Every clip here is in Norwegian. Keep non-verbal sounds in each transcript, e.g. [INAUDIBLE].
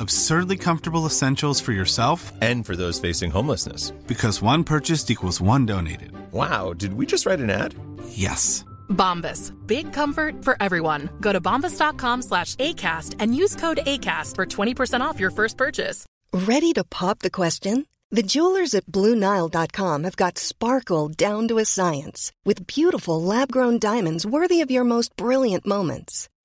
Absurdly comfortable essentials for yourself And for those facing homelessness. because one purchased equals one donated. Wow, did we just write an ad? Yes. Bombas. Big comfort for everyone. Go to bombas.com slash ACAST and use code ACAST for 20% off your first purchase. Ready to pop the question? The jewelers at BlueNile.com have got sparkle down to a science with beautiful lab grown diamonds worthy of your most brilliant moments.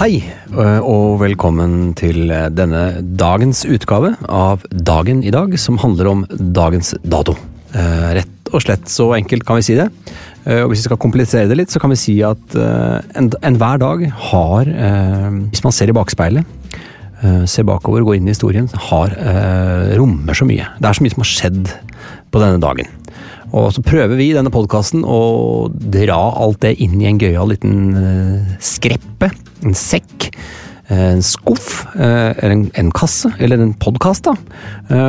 Hei, øh, og velkommen til øh, denne dagens utgave av Dagen i dag, som handler om dagens dato. Eh, Rett og slett så enkelt kan vi si det. Eh, Og hvis vi skal komplisere det litt, så kan vi si at eh, en- enhver dag har, eh, hvis man ser i bakspeilet, eh, ser bakover og går inn i historien, har, eh, rommer så mye. Det er så mye som har skjedd på denne dagen. Og så prøver vi i denne podkasten å dra alt det inn i en gøyal liten eh, skreppe, en sekk, eh, en skuff, eh, eller en, en kasse, eller en podkast, da.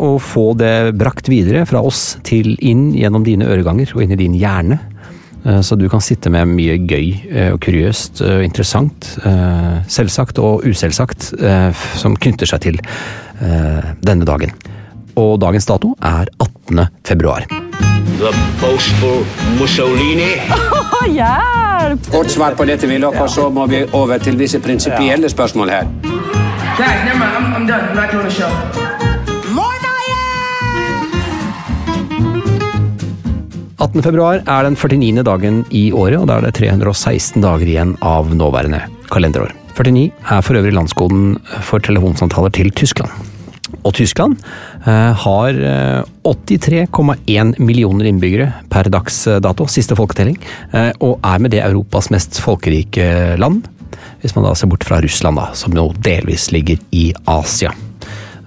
Og få det brakt videre fra oss til inn gjennom dine øreganger og inn i din hjerne. Så du kan sitte med mye gøy og kuriøst og interessant, selvsagt og uselvsagt, som knytter seg til denne dagen. Og dagens dato er 18. februar. The boastful Mussolini. [LAUGHS] Hjelp! Kort svar på dette, Willoch, og så må vi over til visse prinsipielle spørsmål her. Guys, never mind. I'm, I'm done. I'm not doing the show. 18. februar er den 49. dagen i året, og da er det 316 dager igjen av nåværende kalenderår. 49 er for øvrig landskoden for telefonsamtaler til Tyskland. Og Tyskland eh, har eh, 83,1 millioner innbyggere per dags dato, siste folketelling, eh, og er med det Europas mest folkerike land. Hvis man da ser bort fra Russland, da, som jo delvis ligger i Asia.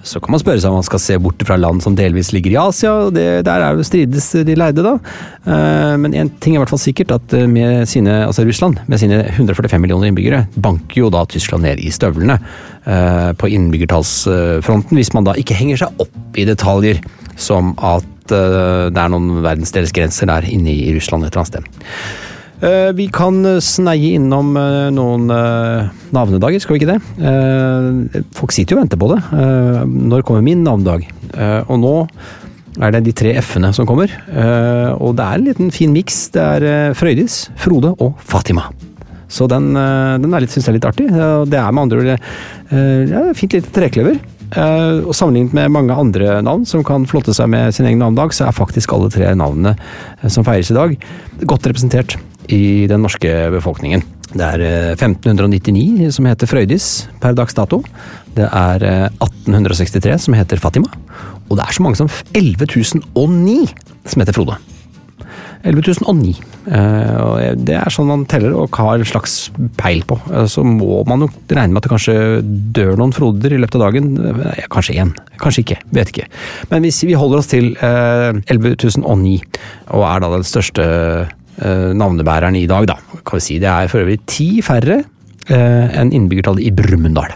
Så kan man spørre seg om man skal se bort fra land som delvis ligger i Asia, og det, der er jo strides de leide, da. Eh, Men én ting er i hvert fall sikkert, at eh, med sine, altså Russland med sine 145 millioner innbyggere, banker jo da Tyskland ned i støvlene eh, på innbyggertallsfronten, hvis man da ikke henger seg opp i detaljer som at det er noen verdensdelsgrenser der inne i Russland et eller annet sted. Eh, Vi kan sneie innom eh, noen eh, navnedager, skal vi ikke det? Folk sitter jo og venter på det. Når kommer min navnedag? Og nå er det de tre F-ene som kommer. Og det er en liten fin miks. Det er Frøydis, Frode og Fatima. Så den, den er litt, synes jeg er litt artig. Det er med andre ord ja, fint lite trekløver. Og Sammenlignet med mange andre navn som kan flotte seg med sin egen navnedag, så er faktisk alle tre navnene som feires i dag, godt representert i den norske befolkningen. Det er eh, 1599 som heter Frøydis per dags dato. Det er eh, 1863 som heter Fatima. Og det er så mange som 11.009 som heter Frode. 11.009. Eh, Det er sånn man teller og har en slags peil på. Eh, Så må man jo regne med at det kanskje dør noen Froder i løpet av dagen. Eh, Kanskje én, kanskje ikke. Vet ikke. Men hvis vi holder oss til eh, 11.009, og er da den største eh, navnebæreren i dag, da, kan vi si. Det er for øvrig ti færre eh, enn innbyggertallet i Brumunddal.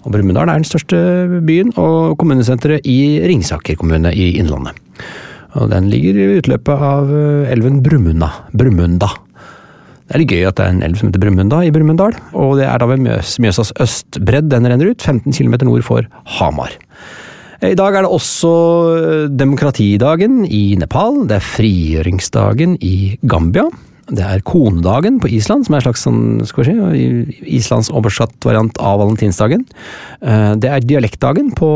Og Brumunddal er den største byen og kommunesenteret i Ringsaker kommune i Innlandet. Og den ligger i utløpet av eh, elven Brumunda. Brumunda. Det er litt gøy at det er en elv som heter Brumunda i Brumunddal, og det er da ved Mjøsas østbredd den renner ut, 15 km nord for Hamar. I dag er det også eh, demokratidagen i Nepal, det er frigjøringsdagen i Gambia, det er konedagen på Island, som er en slags sånn, skal vi si, Islands oversatt variant av valentinsdagen. Eh, Det er dialektdagen på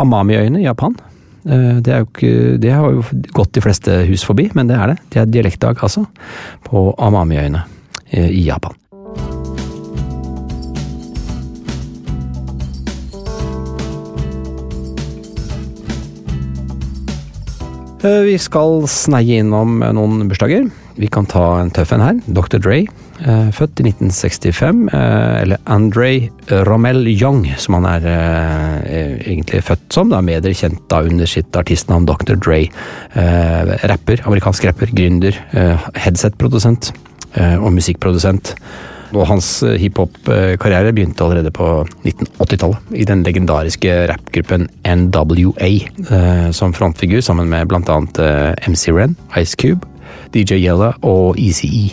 Amamiøyene i Japan. Eh, Det, ikke, det har jo gått de fleste hus forbi, men det er det. Det er dialektdag, altså, på Amamiøyene i Japan. Vi skal sneie innom noen bursdager. Vi kan ta en tøff en her. Dr. Dre, eh, født i 1965. Eh, eller Andre Rommel Young, som han er egentlig født som. Da, Bedre kjent da under sitt artistnavn Dr. Dre. Rapper, amerikansk rapper, gründer, headset-produsent og musikkprodusent. Og hans eh, hiphop-karriere begynte allerede på 1980-tallet, i den legendariske rappgruppen NWA, eh, som frontfigur sammen med annet eh, MC Ren, Ice Cube, DJ Yella og ECE.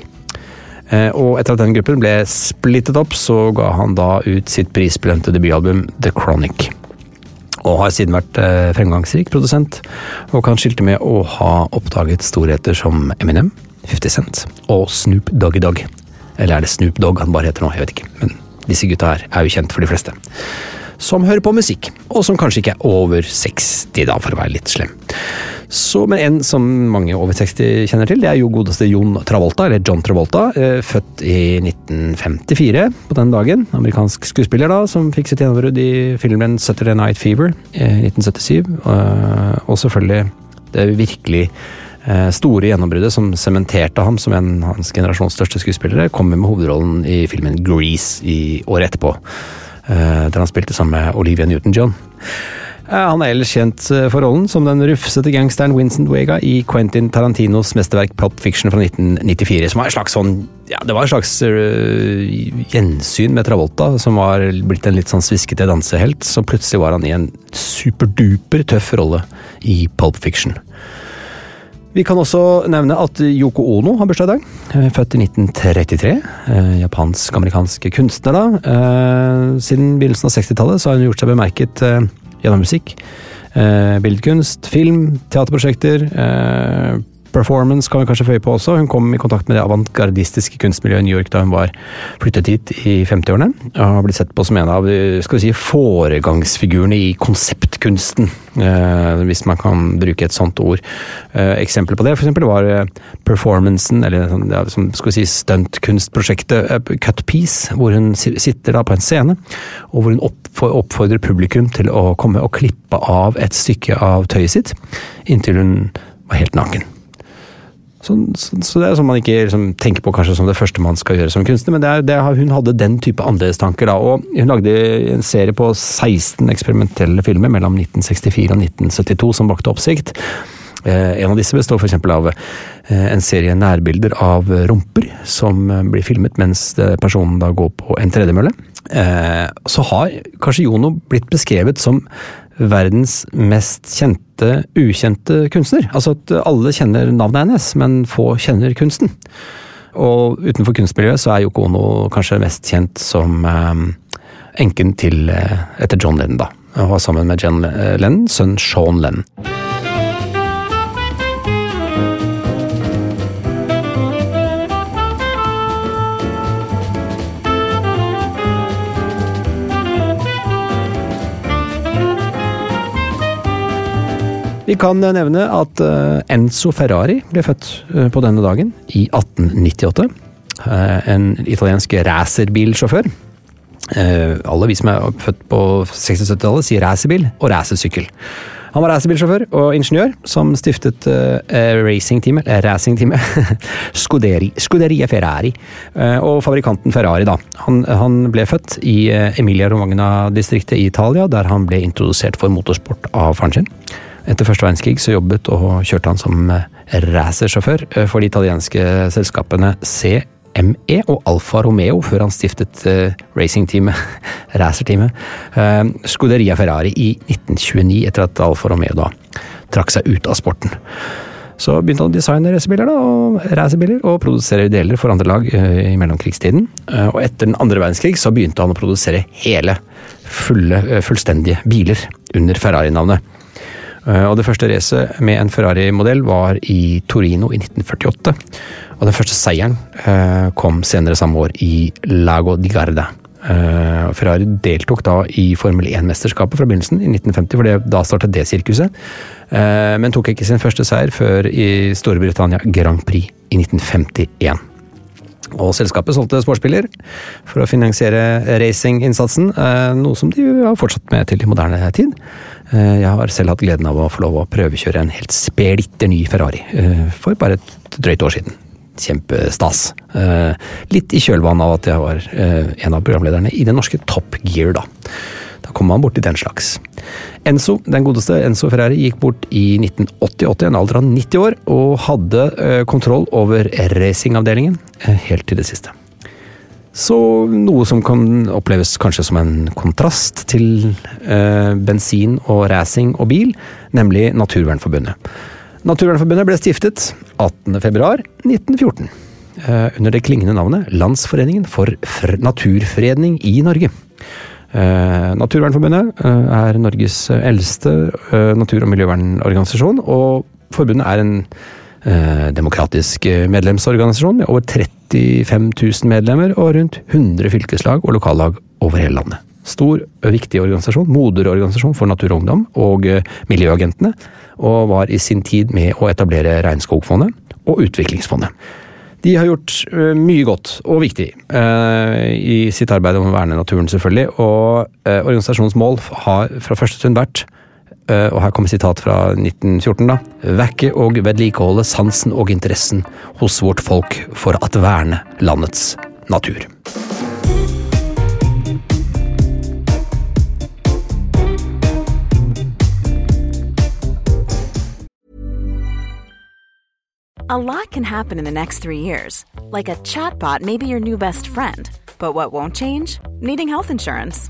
Og etter at den gruppen ble splittet opp, så ga han da ut sitt prisbelønte debutalbum The Chronic. Og har siden vært fremgangsrik produsent, og kan skilte med å ha oppdaget storheter som Eminem, 50 Cent og Snoop Doggy Dogg. Eller er det Snoop Dogg han bare heter nå? Jeg vet ikke. Men disse gutta her er jo kjent for de fleste. Som hører på musikk, og som kanskje ikke er over 60, da, for å være litt slem. Så, Men en som mange over 60 kjenner til, det er jo godeste Jon Travolta, eller John Travolta. Eh, født i 1954 på den dagen. Amerikansk skuespiller da, som fikk sitt gjennombrudd i filmen Saturday Night Fever i 1977. Eh, og selvfølgelig det virkelig Eh, store gjennombruddet som sementerte ham som en av hans generasjons største skuespillere, kommer med hovedrollen i filmen Grease i året etterpå. Eh, der han spilte sammen med Olivia Newton-John. Eh, han er ellers kjent for rollen som den rufsete gangsteren Vincent Wega i Quentin Tarantinos mesterverk Pulp Fiction fra 1994. Som var en slags sånn ja, det var en slags gjensyn med Travolta, som var blitt en litt sånn sviskete dansehelt. Så plutselig var han i en superduper tøff rolle i Pulp Fiction. Vi kan også nevne at Yoko Ono har bursdag i dag. Eh, født i 1933. Eh, japansk-amerikansk kunstner, da. Eh, siden begynnelsen av 60-tallet har hun gjort seg bemerket gjennom musikk. Billedkunst, film, teaterprosjekter performance kan vi kanskje føye på også. Hun kom i kontakt med det avantgardistiske kunstmiljøet i New York da hun var flyttet hit i 50-årene. Og har blitt sett på som en av skal vi si, foregangsfigurene i konseptkunsten, eh, hvis man kan bruke et sånt ord. Eh, eksempler på det for var eh, performancen, eller sånn, ja, som skal vi si stuntkunstprosjektet Cut Piece, hvor hun sitter da på en scene, og hvor hun oppfordrer publikum til å komme og klippe av et stykke av tøyet sitt, inntil hun var helt naken. Så, så, så, det er sånn man ikke liksom, tenker på kanskje som det første man skal gjøre som kunstner, men det er, det hun hadde den type annerledestanker da. Og hun lagde en serie på 16 eksperimentelle filmer mellom 1964 og 1972 som vakte oppsikt. Eh, en av disse består f.eks. av eh, en serie nærbilder av rumper som eh, blir filmet mens personen da går på en tredemølle. Eh, så har kanskje Jono blitt beskrevet som verdens mest kjente ukjente kunstner. Altså at alle kjenner navnet hennes, men få kjenner kunsten. Og utenfor kunstmiljøet så er Yoko Ono kanskje mest kjent som eh, enken til eh, etter John Lennon, da. Hun var sammen med John Lennon, sønn Sean Lennon. Vi kan nevne at eh, Enzo Ferrari ble født eh, på denne dagen, i 1898. Eh, en italiensk racerbilsjåfør. Alle vi som er født på 60-70-tallet, sier racerbil og racersykkel. Han var racerbilsjåfør og ingeniør som stiftet uh, racingteamet, racingteamet [LAUGHS] Scuderi, Scuderia Ferrari, uh, og fabrikanten Ferrari, da. Han, han ble født i uh, Emilia Romagna-distriktet i Italia, der han ble introdusert for motorsport av faren sin. Etter første verdenskrig så jobbet og kjørte han som eh, racersjåfør eh, for de italienske selskapene CME og Alfa Romeo, før han stiftet uh, racingteamet, [LAUGHS] racerteamet, Scuderia Ferrari i 1929, etter at Alfa Romeo da trakk seg ut av sporten. Så begynte han å designe racerbiler og racerbiler, og produsere deler for andre lag i mellomkrigstiden. Og etter den andre verdenskrig så begynte han å produsere hele, fulle, fullstendige biler under Ferrari-navnet. Eh, og Det første racet med en Ferrari-modell var i Torino i 1948. Og den første seieren eh, kom senere samme år i Lago di Garda. Eh, Ferrari deltok da i Formel 1-mesterskapet fra begynnelsen, i 1950, for da startet det sirkuset. Men tok ikke sin første seier før i Storbritannia Grand Prix i 1951. Og selskapet solgte sportsbiler for å finansiere racinginnsatsen, noe som de har fortsatt med til i moderne tid. Eh, jeg har selv hatt gleden av å få lov å prøvekjøre en helt splitter ny Ferrari eh, for bare et drøyt år siden. Kjempestas. Litt i kjølvannet av at jeg var en av programlederne i det norske Top Gear, da. Da kommer man borti den slags. Enzo, den godeste Enzo Ferrari, gikk bort i 1988, en alder av 90 år, og hadde kontroll over racingavdelingen helt til det siste. Så noe som kan oppleves kanskje som en kontrast til eh, bensin og racing og bil, nemlig Naturvernforbundet. Naturvernforbundet ble stiftet 18.2.1914 eh, under det klingende navnet Landsforeningen for naturfredning i Norge. Eh, Naturvernforbundet eh, er Norges eldste eh, natur- og miljøvernorganisasjon, og forbundet er en Eh, demokratisk eh, medlemsorganisasjon med over 35 000 medlemmer og rundt 100 fylkeslag og lokallag over hele landet. Stor, viktig organisasjon, moderorganisasjon for Natur og Ungdom og eh, Miljøagentene, og var i sin tid med å etablere Regnskogfondet og Utviklingsfondet. De har gjort mye godt og viktig i sitt arbeid om å verne naturen, selvfølgelig, og organisasjonens mål har fra første stund vært og her kommer sitat fra 1914, da. Vekke og vedlikeholde sansen og interessen hos vårt folk for at verne landets natur. A lot can happen in the next three years. Like a chatbot may be your new best friend. But what won't change? Needing health insurance.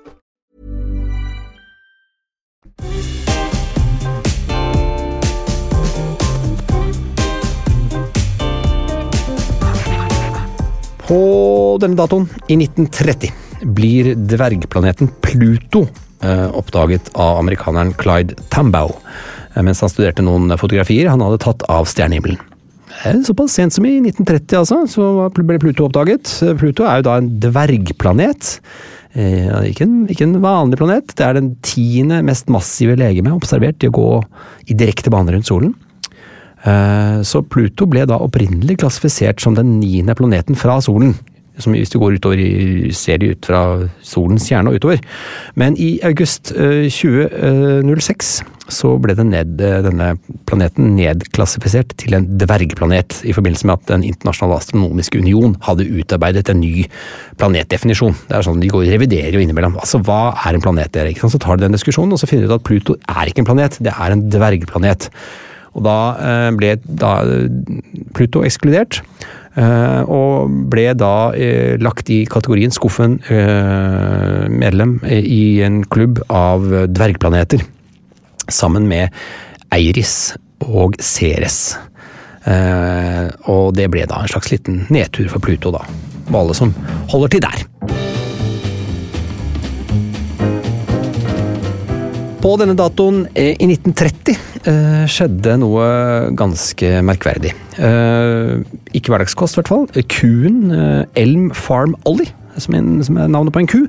På denne datoen, i 1930, blir dvergplaneten Pluto eh, oppdaget av amerikaneren Clyde Tambow eh, mens han studerte noen fotografier han hadde tatt av stjernehimmelen. Eh, Såpass sent som i 1930, altså, så ble Pluto oppdaget. Pluto er jo da en dvergplanet. Ikke, en, ikke, en, vanlig planet. Det er den tiende mest massive legeme observert i å gå i direkte bane rundt solen. Eh, så Pluto ble da opprinnelig klassifisert som den niende planeten fra solen. Som hvis du går utover ser de ut fra solens kjerne og utover. Men i august 2006 så ble ned, denne planeten nedklassifisert til en dvergplanet, i forbindelse med at Den internasjonale astronomiske union hadde utarbeidet en ny planetdefinisjon. Det er sånn De går og reviderer jo innimellom. Altså, Hva er en planet? Dere? Så tar de den diskusjonen, og så finner de ut at Pluto er ikke en planet, det er en dvergplanet. Og da eh, ble da Pluto ekskludert. Uh, og ble da uh, lagt i kategorien skuffen medlem i en klubb av dvergplaneter. Sammen med Eiris og Ceres. og det ble da en slags liten nedtur for Pluto, da. Og alle som holder til der. På denne datoen eh, i 1930 eh, skjedde noe ganske merkverdig. Eh, ikke hverdagskost, i hvert fall. Kuen Elm Farm Ollie, som er, navnet på en ku,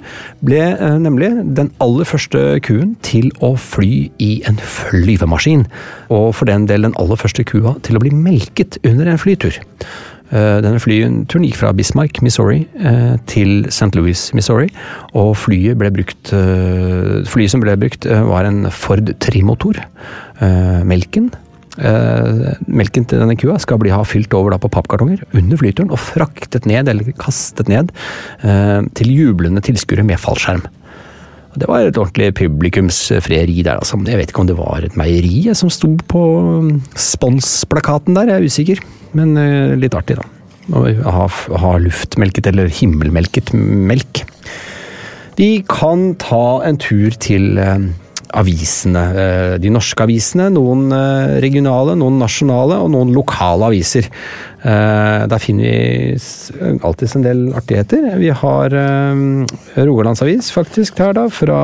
ble nemlig den aller første kuen til å fly i en flyvemaskin. Og for den del den aller første kua til å bli melket under en flytur. Eh, Denne flyturen gikk fra Bismarck, Missouri eh, til St. Louis, Missouri. Og flyet, ble brukt, eh, flyet som ble brukt, var en Ford trimotor. Melken melken til denne kua skal bli ha fylt over på pappkartonger under flyturen og fraktet ned, eller kastet ned, til jublende tilskuere med fallskjerm. Og Det var et ordentlig publikumsfrieri der, altså. Jeg vet ikke om det var et meieri som sto på mm, sponsplakaten der, jeg er usikker. Men eh, litt artig, da. Å ha, ha luftmelket eller himmelmelket melk. Vi kan ta en tur til eh, avisene. Eh, De norske avisene, noen eh, regionale, noen nasjonale og noen lokale aviser. Eh, Der finner vi alltids en del artigheter. Vi har Rogalandsavis faktisk her da, fra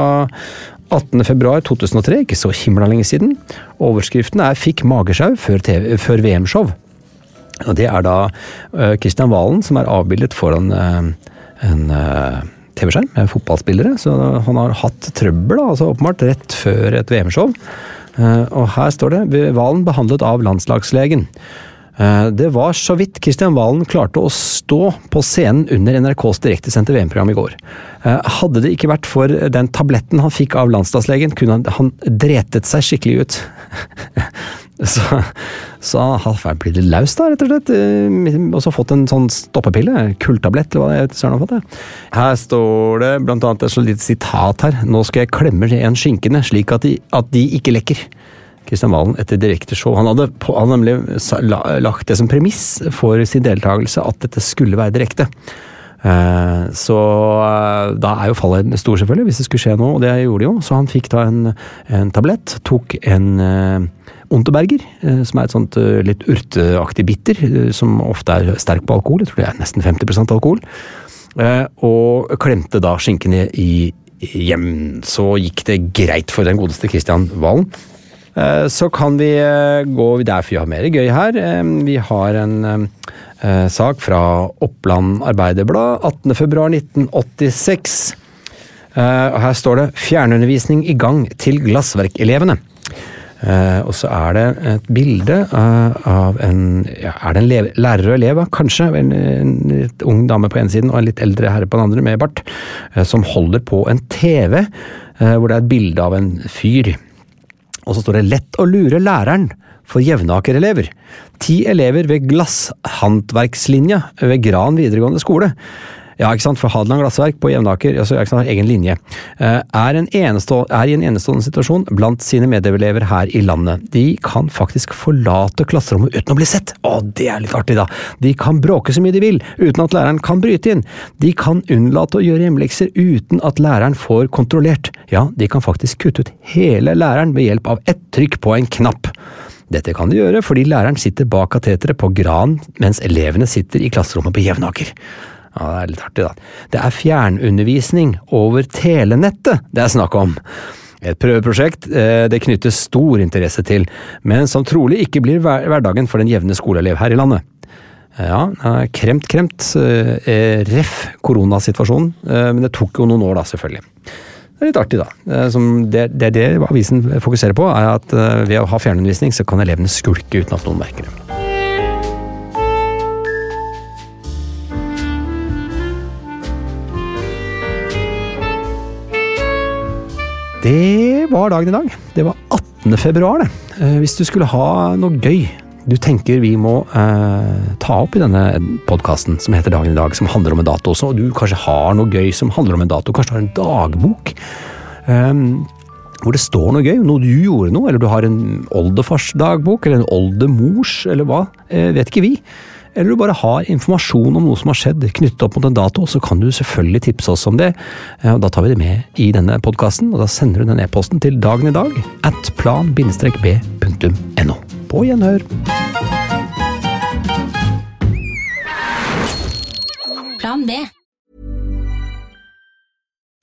18.2.2003, ikke så himla lenge siden. Overskriften er 'Fikk magesjau før, før VM-show'. Og Det er da Kristian Valen som er avbildet foran en TV-skjerm med fotballspillere. Så han har hatt trøbbel, altså åpenbart, rett før et VM-show. Eh, Og her står det 'Valen behandlet av landslagslegen'. Eh, Det var så vidt Kristian Valen klarte å stå på scenen under NRKs direktesendte VM-program i går. Eh, Hadde det ikke vært for den tabletten han fikk av landslagslegen, kunne han, dretet seg skikkelig ut. [LAUGHS] [LAUGHS] så, så han blitt litt laus, da, rett og slett. Eh, Og så fått en sånn stoppepille, kulltablett, eller hva det er. søren har fått det. Her står det blant annet et så lite sitat her. Nå skal jeg klemme en skinkene slik at de, at de ikke lekker. Kristian Valen etter direkteshow. Han hadde, på, han nemlig lagt det som premiss for sin deltakelse at dette skulle være direkte. Eh, Så eh, da er jo fallet stor, selvfølgelig, hvis det skulle skje noe, og det gjorde det jo. Så han fikk da en, en tablett, tok en uh, Unterberger, eh, som er et sånt eh, litt urteaktig bitter, eh, som ofte er sterk på alkohol. Jeg tror det er nesten 50% alkohol. Og klemte da skinkene i hjem. Så gikk det greit for den godeste Kristian Valen. Så kan vi gå der, for vi har mer gøy her. Vi har en sak fra Oppland Arbeiderblad 18.2.1986. Eh, og Her står det 'Fjernundervisning i gang til glassverkelevene'. Eh, og så er det et bilde eh, av en ja, Er det en lev, lærer og elev, kanskje? En, en litt ung dame på ene siden og en litt eldre herre på den andre, med bart. eh, som holder på en TV, hvor det er et bilde av en fyr. Og så står det 'Lett å lure læreren' for Jevnaker-elever. Ti elever ved glasshåndverkslinja ved Gran videregående skole. Ja, ikke sant, for Hadeland glassverk på Jevnaker, altså, ikke sant, egen linje, eh, er, en er i en enestående situasjon blant sine medelever her i landet. De kan faktisk forlate klasserommet uten å bli sett. Å, det er litt artig, da. De kan bråke så mye de vil, uten at læreren kan bryte inn. De kan unnlate å gjøre hjemmelekser uten at læreren får kontrollert. Ja, de kan faktisk kutte ut hele læreren ved hjelp av ett trykk på en knapp. Dette kan de gjøre fordi læreren sitter bak kateteret på Gran, mens elevene sitter i klasserommet på Jevnaker. Ja, det er litt artig, da. Det er fjernundervisning over telenettet det er snakk om. Et prøveprosjekt eh, det knyttes stor interesse til, men som trolig ikke blir hverdagen for den jevne skoleelev her i landet. Ja, kremt, kremt. eh, Ref koronasituasjonen, eh, men det tok jo noen år da, selvfølgelig. Det er litt artig, da. Det, det, det avisen fokuserer på, er at ved å ha fjernundervisning, så kan elevene skulke uten at noen merker det. Det var dagen i dag. Det var 18. februar, det. Eh, Hvis du skulle ha noe gøy du tenker vi må eh, ta opp i denne podkasten som heter Dagen i dag, som handler om en dato også, og du kanskje har noe gøy som handler om en dato, kanskje du har en dagbok eh, hvor det står noe gøy, noe du gjorde noe, eller du har en oldefars dagbok, eller en oldemors, eller hva, eh, vet ikke vi. Eller du bare har informasjon om noe som har skjedd knyttet opp mot en dato, så kan du selvfølgelig tipse oss om det. Eh, Da tar vi det med i denne podkasten, og da sender du den e-posten til dagen i dag at plan-b.no. På gjenhør. Plan B.